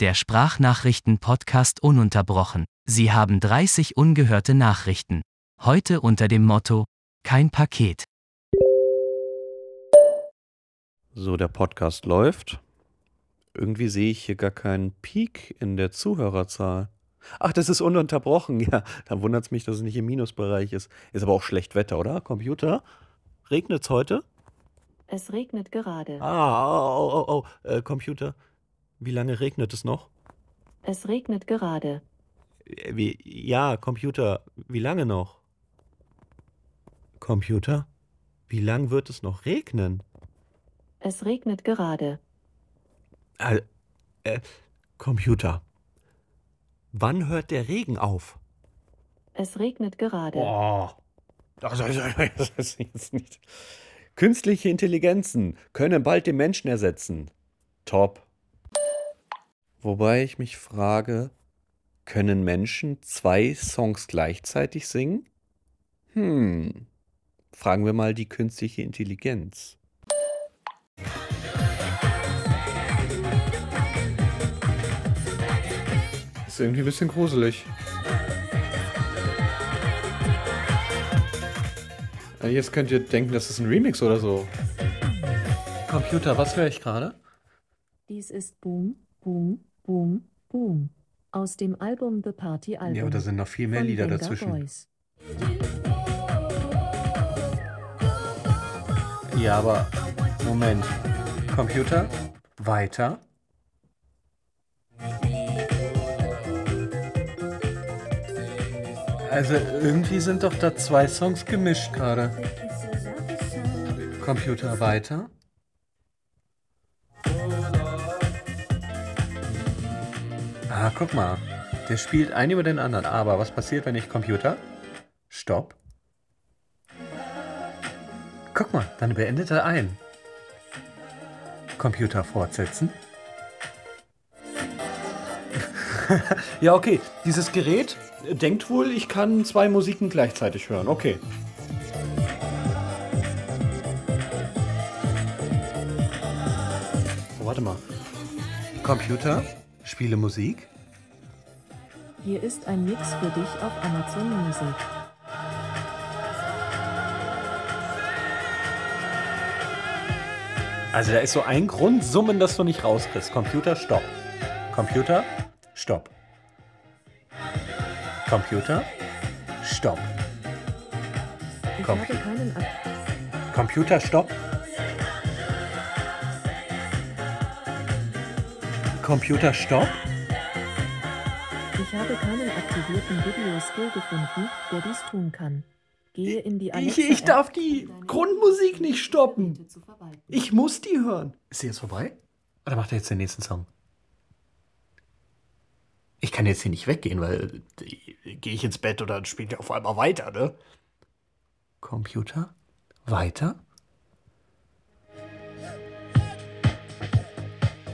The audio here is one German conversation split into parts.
der Sprachnachrichten-Podcast ununterbrochen. Sie haben 30 ungehörte Nachrichten. Heute unter dem Motto: Kein Paket. So, der Podcast läuft. Irgendwie sehe ich hier gar keinen Peak in der Zuhörerzahl. Ach, das ist ununterbrochen. Ja, dann wundert es mich, dass es nicht im Minusbereich ist. Ist aber auch schlecht Wetter, oder? Computer? Regnet es heute? Es regnet gerade. Ah, oh, oh, oh, oh. Äh, Computer. Wie lange regnet es noch? Es regnet gerade. Äh, Wie, ja, Computer. Wie lange noch? Computer? Wie lang wird es noch regnen? Es regnet gerade. Äh, äh, Computer. Wann hört der Regen auf? Es regnet gerade. Das, das ist jetzt nicht. Künstliche Intelligenzen können bald den Menschen ersetzen. Top. Wobei ich mich frage, können Menschen zwei Songs gleichzeitig singen? Hm. Fragen wir mal die künstliche Intelligenz. Ist irgendwie ein bisschen gruselig. Äh, Jetzt könnt ihr denken, das ist ein Remix oder so. Computer, was höre ich gerade? Dies ist Boom, Boom, Boom, Boom. Aus dem Album The Party Album. Ja, aber da sind noch viel mehr Lieder Venga dazwischen. Boys. Ja, aber Moment. Computer, weiter. Also irgendwie sind doch da zwei Songs gemischt gerade. Computer, weiter. Ah, guck mal. Der spielt einen über den anderen. Aber was passiert, wenn ich Computer? Stopp. Guck mal, dann beendet er ein. Computer fortsetzen. ja, okay. Dieses Gerät denkt wohl, ich kann zwei Musiken gleichzeitig hören. Okay. Oh, warte mal. Computer, spiele Musik. Hier ist ein Mix für dich auf Amazon Music. Also da ist so ein Grundsummen, das du nicht rauskriegst. Computer, stopp. Computer, stopp. Computer, stopp. Ich habe keinen Ab Computer, stopp. Computer, stopp. Ich habe keinen aktivierten Videoskill gefunden, der dies tun kann. Gehe in die Ich, Alexa ich App, darf die Grundmusik nicht stoppen. Ich muss die hören. Ist sie jetzt vorbei? Oder macht er jetzt den nächsten Song? Ich kann jetzt hier nicht weggehen, weil äh, gehe ich ins Bett oder spielt er auf einmal weiter, ne? Computer? Weiter?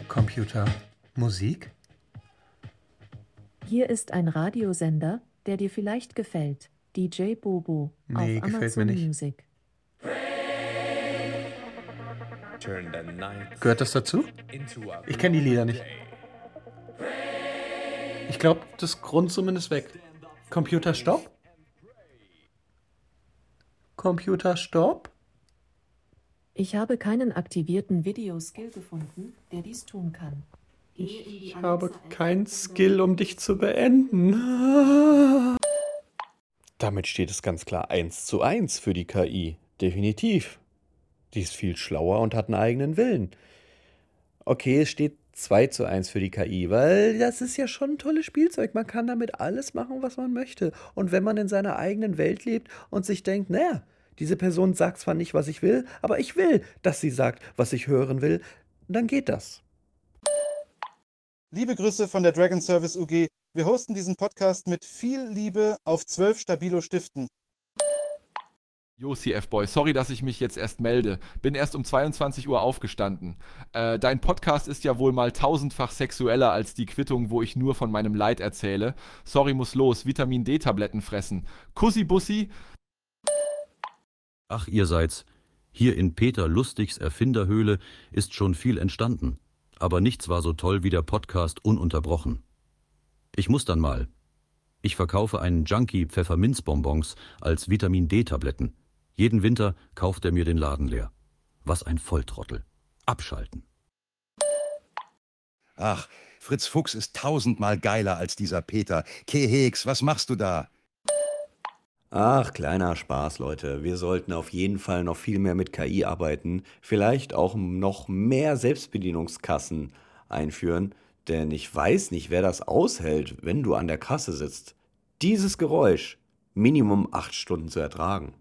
Computer? Musik? Hier ist ein Radiosender, der dir vielleicht gefällt. DJ Bobo Nee, auf gefällt mir Amazon nicht. Music. Turn the night Gehört das dazu? Ich kenne die Lieder nicht. Ich glaube, das Grundsummen ist weg. Computer, stopp? Computer, stopp? Ich habe keinen aktivierten Videoskill gefunden, der dies tun kann. Ich habe deine Skill, um dich zu beenden. Damit steht es ganz klar 1 zu 1 für die KI. Definitiv. Die ist viel schlauer und hat einen eigenen Willen. Okay, es steht 2 zu 1 für die KI, weil das ist ja schon ein tolles Spielzeug. Man kann damit alles machen, was man möchte. Und wenn man in seiner eigenen Welt lebt und sich denkt, naja, diese Person sagt zwar nicht, was ich will, aber ich will, dass sie sagt, was ich hören will, dann geht das. Liebe Grüße von der Dragon Service UG. Wir hosten diesen Podcast mit viel Liebe auf 12 Stabilo Stiften. Jo, CF-Boy, sorry, dass ich mich jetzt erst melde. Bin erst um 22 Uhr aufgestanden. Äh, dein Podcast ist ja wohl mal tausendfach sexueller als die Quittung, wo ich nur von meinem Leid erzähle. Sorry, muss los. Vitamin D-Tabletten fressen. Kussi Bussi. Ach, ihr seid's. Hier in Peter Lustigs Erfinderhöhle ist schon viel entstanden. Aber nichts war so toll wie der Podcast ununterbrochen. Ich muss dann mal. Ich verkaufe einen Junkie Pfefferminzbonbons als Vitamin D-Tabletten. Jeden Winter kauft er mir den Laden leer. Was ein Volltrottel. Abschalten. Ach, Fritz Fuchs ist tausendmal geiler als dieser Peter. Keheks, was machst du da? Ach, kleiner Spaß, Leute. Wir sollten auf jeden Fall noch viel mehr mit KI arbeiten. Vielleicht auch noch mehr Selbstbedienungskassen einführen. Denn ich weiß nicht, wer das aushält, wenn du an der Kasse sitzt. Dieses Geräusch Minimum acht Stunden zu ertragen.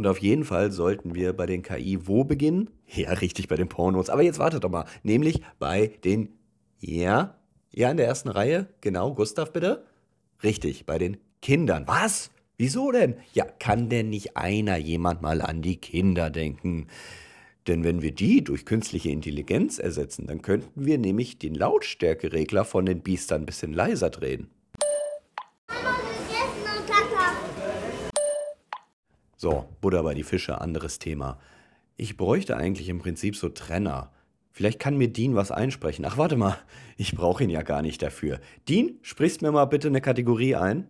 Und auf jeden Fall sollten wir bei den KI wo beginnen? Ja, richtig, bei den Pornos. Aber jetzt wartet doch mal. Nämlich bei den, ja, ja, in der ersten Reihe. Genau, Gustav bitte. Richtig, bei den Kindern. Was? Wieso denn? Ja, kann denn nicht einer jemand mal an die Kinder denken? Denn wenn wir die durch künstliche Intelligenz ersetzen, dann könnten wir nämlich den Lautstärkeregler von den Biestern ein bisschen leiser drehen. So, Buddha bei die Fische, anderes Thema. Ich bräuchte eigentlich im Prinzip so Trenner. Vielleicht kann mir Dean was einsprechen. Ach, warte mal, ich brauche ihn ja gar nicht dafür. Dean, sprichst mir mal bitte eine Kategorie ein?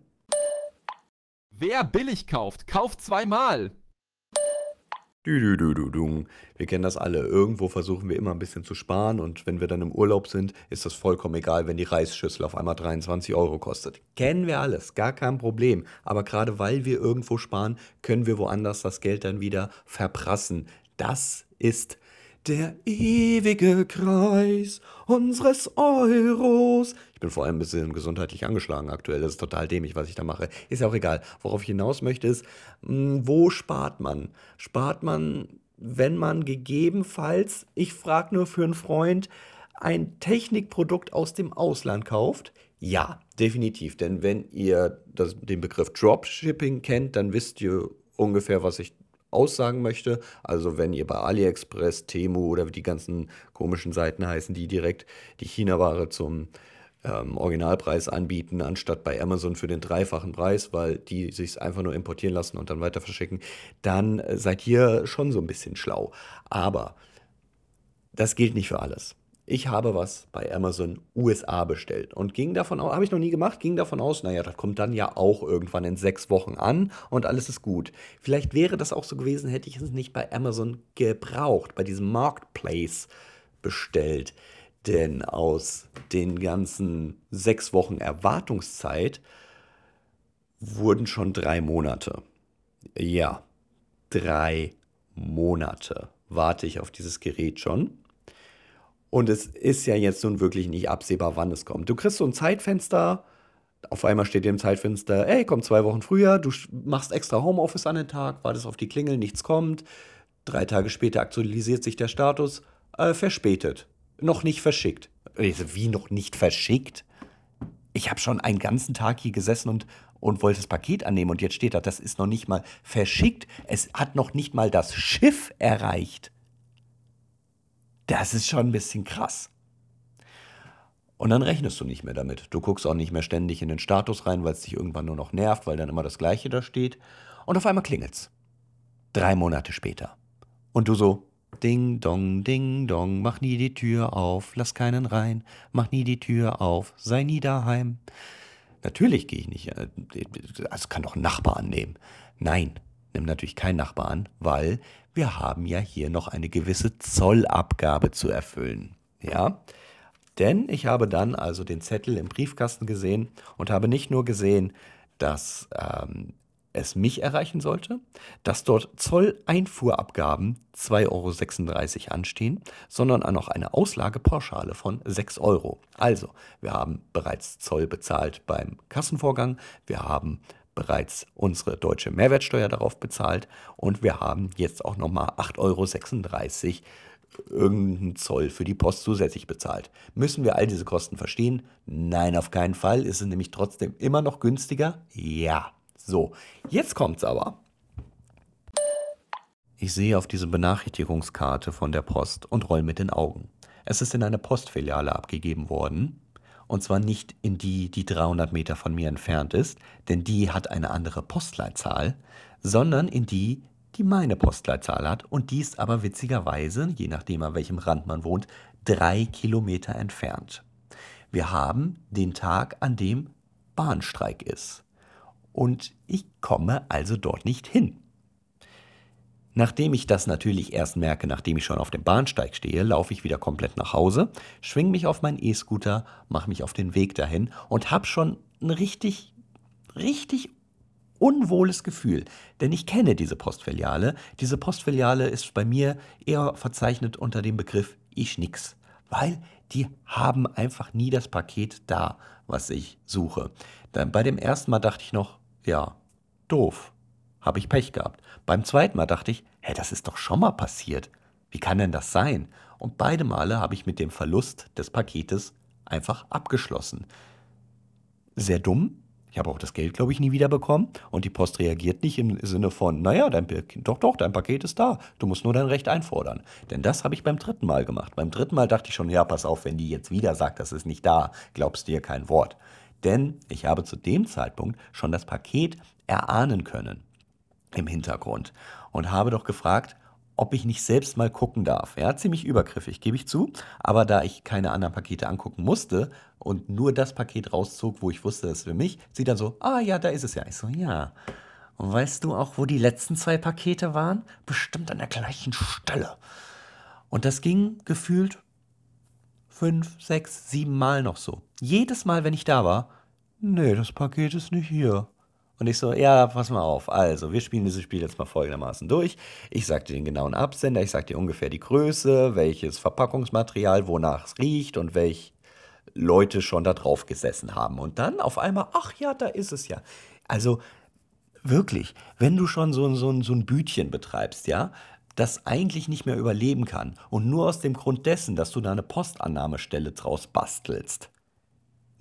Wer billig kauft, kauft zweimal. Du, du, du, du, du. Wir kennen das alle. Irgendwo versuchen wir immer ein bisschen zu sparen und wenn wir dann im Urlaub sind, ist das vollkommen egal, wenn die Reisschüssel auf einmal 23 Euro kostet. Kennen wir alles, gar kein Problem. Aber gerade weil wir irgendwo sparen, können wir woanders das Geld dann wieder verprassen. Das ist der ewige Kreis unseres Euros. Ich bin vor allem ein bisschen gesundheitlich angeschlagen aktuell. Das ist total dämlich, was ich da mache. Ist ja auch egal. Worauf ich hinaus möchte, ist, mh, wo spart man? Spart man, wenn man gegebenenfalls, ich frage nur für einen Freund, ein Technikprodukt aus dem Ausland kauft? Ja, definitiv. Denn wenn ihr das, den Begriff Dropshipping kennt, dann wisst ihr ungefähr, was ich aussagen möchte. Also wenn ihr bei AliExpress, Temu oder wie die ganzen komischen Seiten heißen, die direkt die China-Ware zum ähm, Originalpreis anbieten, anstatt bei Amazon für den dreifachen Preis, weil die sich einfach nur importieren lassen und dann weiter verschicken, dann äh, seid ihr schon so ein bisschen schlau. Aber das gilt nicht für alles. Ich habe was bei Amazon USA bestellt und ging davon aus, habe ich noch nie gemacht, ging davon aus, naja, das kommt dann ja auch irgendwann in sechs Wochen an und alles ist gut. Vielleicht wäre das auch so gewesen, hätte ich es nicht bei Amazon gebraucht, bei diesem Marketplace bestellt. Denn aus den ganzen sechs Wochen Erwartungszeit wurden schon drei Monate. Ja, drei Monate warte ich auf dieses Gerät schon. Und es ist ja jetzt nun wirklich nicht absehbar, wann es kommt. Du kriegst so ein Zeitfenster, auf einmal steht dir im Zeitfenster, ey, komm zwei Wochen früher, du machst extra Homeoffice an den Tag, wartest auf die Klingel, nichts kommt. Drei Tage später aktualisiert sich der Status, äh, verspätet, noch nicht verschickt. Wie noch nicht verschickt? Ich habe schon einen ganzen Tag hier gesessen und, und wollte das Paket annehmen und jetzt steht da, das ist noch nicht mal verschickt. Es hat noch nicht mal das Schiff erreicht. Das ist schon ein bisschen krass. Und dann rechnest du nicht mehr damit. Du guckst auch nicht mehr ständig in den Status rein, weil es dich irgendwann nur noch nervt, weil dann immer das Gleiche da steht. Und auf einmal klingelt's. Drei Monate später. Und du so, Ding dong, ding dong, mach nie die Tür auf, lass keinen rein, mach nie die Tür auf, sei nie daheim. Natürlich gehe ich nicht, also kann doch ein Nachbar annehmen. Nein, nimm natürlich kein Nachbar an, weil wir haben ja hier noch eine gewisse Zollabgabe zu erfüllen. Ja? Denn ich habe dann also den Zettel im Briefkasten gesehen und habe nicht nur gesehen, dass ähm, es mich erreichen sollte, dass dort Zolleinfuhrabgaben 2,36 Euro anstehen, sondern auch eine Auslagepauschale von 6 Euro. Also, wir haben bereits Zoll bezahlt beim Kassenvorgang, wir haben bereits unsere deutsche Mehrwertsteuer darauf bezahlt und wir haben jetzt auch nochmal 8,36 Euro irgendeinen Zoll für die Post zusätzlich bezahlt. Müssen wir all diese Kosten verstehen? Nein, auf keinen Fall. Ist es nämlich trotzdem immer noch günstiger? Ja. So, jetzt kommt's aber. Ich sehe auf diese Benachrichtigungskarte von der Post und roll mit den Augen. Es ist in eine Postfiliale abgegeben worden Und zwar nicht in die, die 300 Meter von mir entfernt ist, denn die hat eine andere Postleitzahl, sondern in die, die meine Postleitzahl hat. Und die ist aber witzigerweise, je nachdem an welchem Rand man wohnt, drei Kilometer entfernt. Wir haben den Tag, an dem Bahnstreik ist. Und ich komme also dort nicht hin. Nachdem ich das natürlich erst merke, nachdem ich schon auf dem Bahnsteig stehe, laufe ich wieder komplett nach Hause, schwing mich auf meinen E-Scooter, mache mich auf den Weg dahin und habe schon ein richtig, richtig unwohles Gefühl, denn ich kenne diese Postfiliale. Diese Postfiliale ist bei mir eher verzeichnet unter dem Begriff ich nix, weil die haben einfach nie das Paket da, was ich suche. Dann bei dem ersten Mal dachte ich noch, ja, doof, habe ich Pech gehabt. Beim zweiten Mal dachte ich, hä, das ist doch schon mal passiert. Wie kann denn das sein? Und beide Male habe ich mit dem Verlust des Paketes einfach abgeschlossen. Sehr dumm. Ich habe auch das Geld, glaube ich, nie wieder bekommen. Und die Post reagiert nicht im Sinne von, naja, dein, doch, doch, dein Paket ist da. Du musst nur dein Recht einfordern. Denn das habe ich beim dritten Mal gemacht. Beim dritten Mal dachte ich schon, ja, pass auf, wenn die jetzt wieder sagt, das ist nicht da, glaubst du ihr kein Wort. Denn ich habe zu dem Zeitpunkt schon das Paket erahnen können im Hintergrund und habe doch gefragt, ob ich nicht selbst mal gucken darf. Ja, ziemlich übergriffig, gebe ich zu. Aber da ich keine anderen Pakete angucken musste und nur das Paket rauszog, wo ich wusste, das ist für mich, sie dann so, ah ja, da ist es ja. Ich so, ja. Und weißt du auch, wo die letzten zwei Pakete waren? Bestimmt an der gleichen Stelle. Und das ging gefühlt fünf, sechs, sieben Mal noch so. Jedes Mal, wenn ich da war, nee, das Paket ist nicht hier. Und ich so, ja, pass mal auf. Also, wir spielen dieses Spiel jetzt mal folgendermaßen durch. Ich sag dir den genauen Absender, ich sag dir ungefähr die Größe, welches Verpackungsmaterial, wonach es riecht und welche Leute schon da drauf gesessen haben. Und dann auf einmal, ach ja, da ist es ja. Also, wirklich, wenn du schon so, so, so ein Bütchen betreibst, ja, das eigentlich nicht mehr überleben kann und nur aus dem Grund dessen, dass du da eine Postannahmestelle draus bastelst,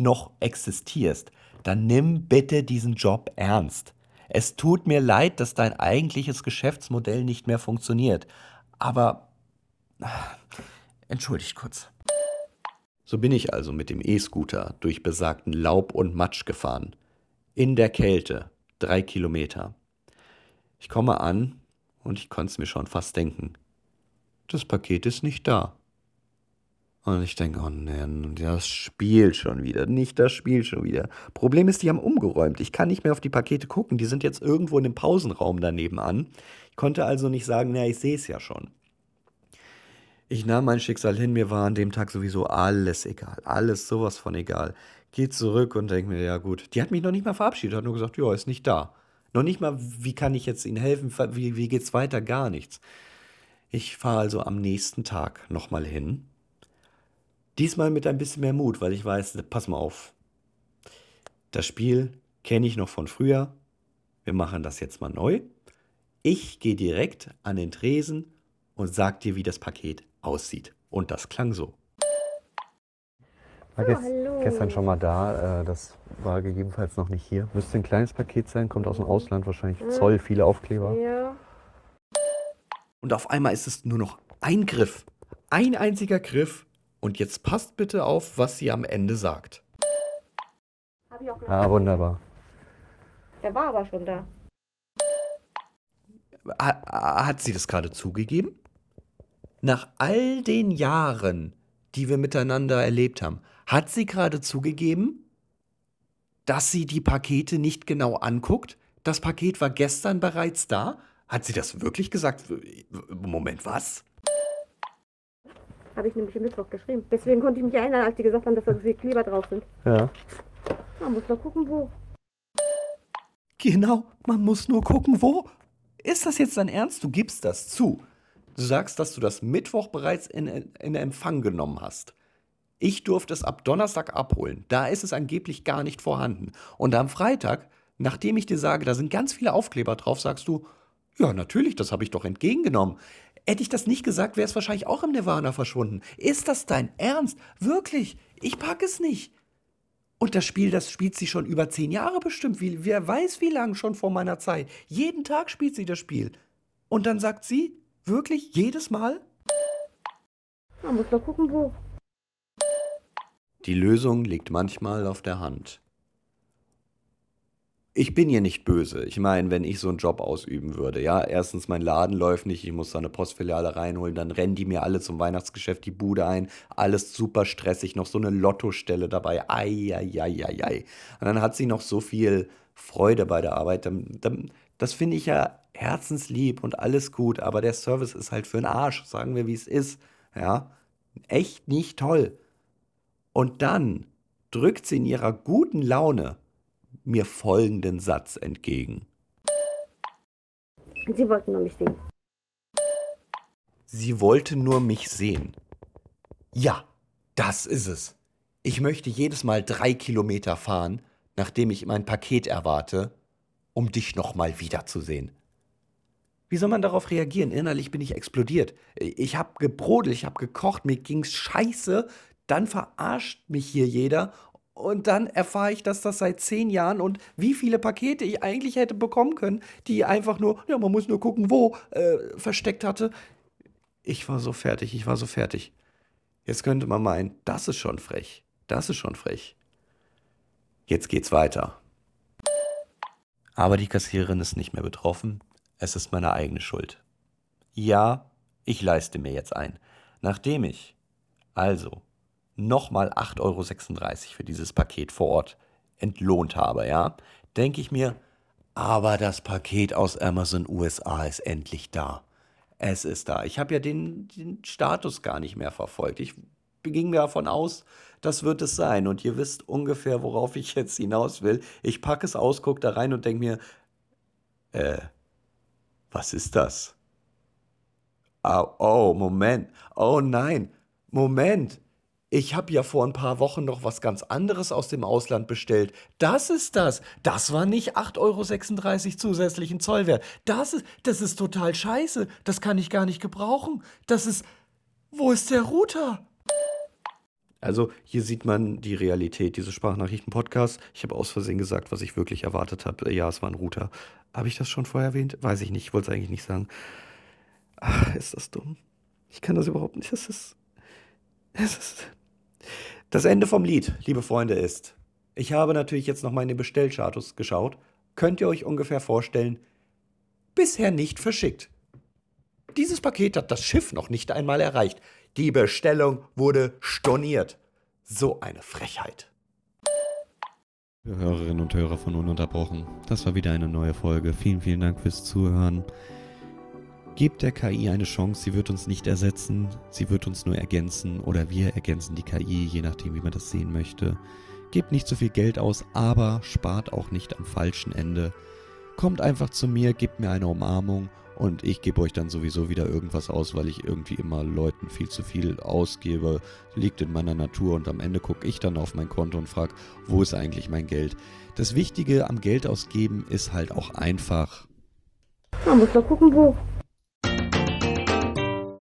noch existierst, dann nimm bitte diesen Job ernst. Es tut mir leid, dass dein eigentliches Geschäftsmodell nicht mehr funktioniert. Aber entschuldigt kurz. So bin ich also mit dem E-Scooter durch besagten Laub und Matsch gefahren. In der Kälte, drei Kilometer. Ich komme an und ich konnte es mir schon fast denken. Das Paket ist nicht da. Und ich denke, oh nein, das Spiel schon wieder, nicht das Spiel schon wieder. Problem ist, die haben umgeräumt. Ich kann nicht mehr auf die Pakete gucken. Die sind jetzt irgendwo in dem Pausenraum daneben an. Ich konnte also nicht sagen, naja, ich sehe es ja schon. Ich nahm mein Schicksal hin, mir war an dem Tag sowieso alles egal. Alles sowas von egal. Geh zurück und denke mir, ja gut. Die hat mich noch nicht mal verabschiedet, hat nur gesagt, ja, ist nicht da. Noch nicht mal, wie kann ich jetzt Ihnen helfen, wie, wie geht's weiter, gar nichts. Ich fahre also am nächsten Tag nochmal hin Diesmal mit ein bisschen mehr Mut, weil ich weiß, pass mal auf. Das Spiel kenne ich noch von früher. Wir machen das jetzt mal neu. Ich gehe direkt an den Tresen und sag dir, wie das Paket aussieht. Und das klang so. War gest gestern schon mal da, äh, das war gegebenenfalls noch nicht hier. Müsste ein kleines Paket sein, kommt aus dem Ausland, wahrscheinlich Zoll, viele Aufkleber. Ja. Und auf einmal ist es nur noch ein Griff. Ein einziger Griff und jetzt passt bitte auf, was sie am Ende sagt. Hab ich auch Ja, wunderbar. Der war aber schon da. Ha- Hat sie das gerade zugegeben? Nach all den Jahren, die wir miteinander erlebt haben, hat sie gerade zugegeben, dass sie die Pakete nicht genau anguckt? Das Paket war gestern bereits da? Hat sie das wirklich gesagt? Moment, was? Habe ich nämlich am Mittwoch geschrieben. Deswegen konnte ich mich erinnern, als die gesagt haben, dass da so viele Kleber drauf sind. Ja. Man muss noch gucken, wo. Genau, man muss nur gucken, wo. Ist das jetzt dein Ernst? Du gibst das zu. Du sagst, dass du das Mittwoch bereits in, in Empfang genommen hast. Ich durfte es ab Donnerstag abholen. Da ist es angeblich gar nicht vorhanden. Und am Freitag, nachdem ich dir sage, da sind ganz viele Aufkleber drauf, sagst du, ja, natürlich, das habe ich doch entgegengenommen. Hätte ich das nicht gesagt, wäre es wahrscheinlich auch im Nirvana verschwunden. Ist das dein Ernst? Wirklich? Ich pack es nicht. Und das Spiel, das spielt sie schon über zehn Jahre bestimmt. Wie, wer weiß, wie lange schon vor meiner Zeit. Jeden Tag spielt sie das Spiel. Und dann sagt sie, wirklich, jedes Mal? Man muss noch gucken, wo. Die Lösung liegt manchmal auf der Hand. Ich bin hier nicht böse. Ich meine, wenn ich so einen Job ausüben würde, ja, erstens mein Laden läuft nicht, ich muss da eine Postfiliale reinholen, dann rennen die mir alle zum Weihnachtsgeschäft die Bude ein, alles super stressig, noch so eine Lottostelle dabei, ei, ei, ei, ei, ei. Und dann hat sie noch so viel Freude bei der Arbeit, dann, dann, das finde ich ja herzenslieb und alles gut, aber der Service ist halt für den Arsch, sagen wir, wie es ist, ja. Echt nicht toll. Und dann drückt sie in ihrer guten Laune mir folgenden Satz entgegen. Sie wollten nur mich sehen. Sie wollte nur mich sehen. Ja, das ist es. Ich möchte jedes Mal drei Kilometer fahren, nachdem ich mein Paket erwarte, um dich nochmal wiederzusehen. Wie soll man darauf reagieren? Innerlich bin ich explodiert. Ich hab gebrodelt, ich hab gekocht, mir ging's scheiße. Dann verarscht mich hier jeder und dann erfahre ich, dass das seit zehn Jahren und wie viele Pakete ich eigentlich hätte bekommen können, die einfach nur, ja, man muss nur gucken, wo, äh, versteckt hatte. Ich war so fertig, ich war so fertig. Jetzt könnte man meinen, das ist schon frech. Das ist schon frech. Jetzt geht's weiter. Aber die Kassiererin ist nicht mehr betroffen. Es ist meine eigene Schuld. Ja, ich leiste mir jetzt ein. Nachdem ich also nochmal 8,36 Euro für dieses Paket vor Ort entlohnt habe, ja, denke ich mir, aber das Paket aus Amazon USA ist endlich da. Es ist da. Ich habe ja den, den, Status gar nicht mehr verfolgt. Ich ging davon aus, das wird es sein. Und ihr wisst ungefähr, worauf ich jetzt hinaus will. Ich packe es aus, gucke da rein und denke mir, äh, was ist das? Oh, oh, Moment. Oh nein. Moment. Ich habe ja vor ein paar Wochen noch was ganz anderes aus dem Ausland bestellt. Das ist das. Das war nicht 8,36 Euro zusätzlichen Zollwert. Das ist, das ist total scheiße. Das kann ich gar nicht gebrauchen. Das ist. Wo ist der Router? Also hier sieht man die Realität dieses Sprachnachrichten-Podcasts. Ich habe aus Versehen gesagt, was ich wirklich erwartet habe. Ja, es war ein Router. Habe ich das schon vorher erwähnt? Weiß ich nicht. Ich wollte es eigentlich nicht sagen. Ach, ist das dumm. Ich kann das überhaupt nicht. Es ist. Es ist. Das Ende vom Lied, liebe Freunde, ist, ich habe natürlich jetzt noch meine Bestellstatus geschaut. Könnt ihr euch ungefähr vorstellen, bisher nicht verschickt. Dieses Paket hat das Schiff noch nicht einmal erreicht. Die Bestellung wurde storniert. So eine Frechheit. Hörerinnen und Hörer von Ununterbrochen, das war wieder eine neue Folge. Vielen, vielen Dank fürs Zuhören. Gebt der KI eine Chance, sie wird uns nicht ersetzen, sie wird uns nur ergänzen oder wir ergänzen die KI, je nachdem, wie man das sehen möchte. Gebt nicht zu viel Geld aus, aber spart auch nicht am falschen Ende. Kommt einfach zu mir, gebt mir eine Umarmung und ich gebe euch dann sowieso wieder irgendwas aus, weil ich irgendwie immer Leuten viel zu viel ausgebe. Liegt in meiner Natur und am Ende gucke ich dann auf mein Konto und frage, wo ist eigentlich mein Geld? Das Wichtige am Geld ausgeben ist halt auch einfach. Man muss doch gucken, wo.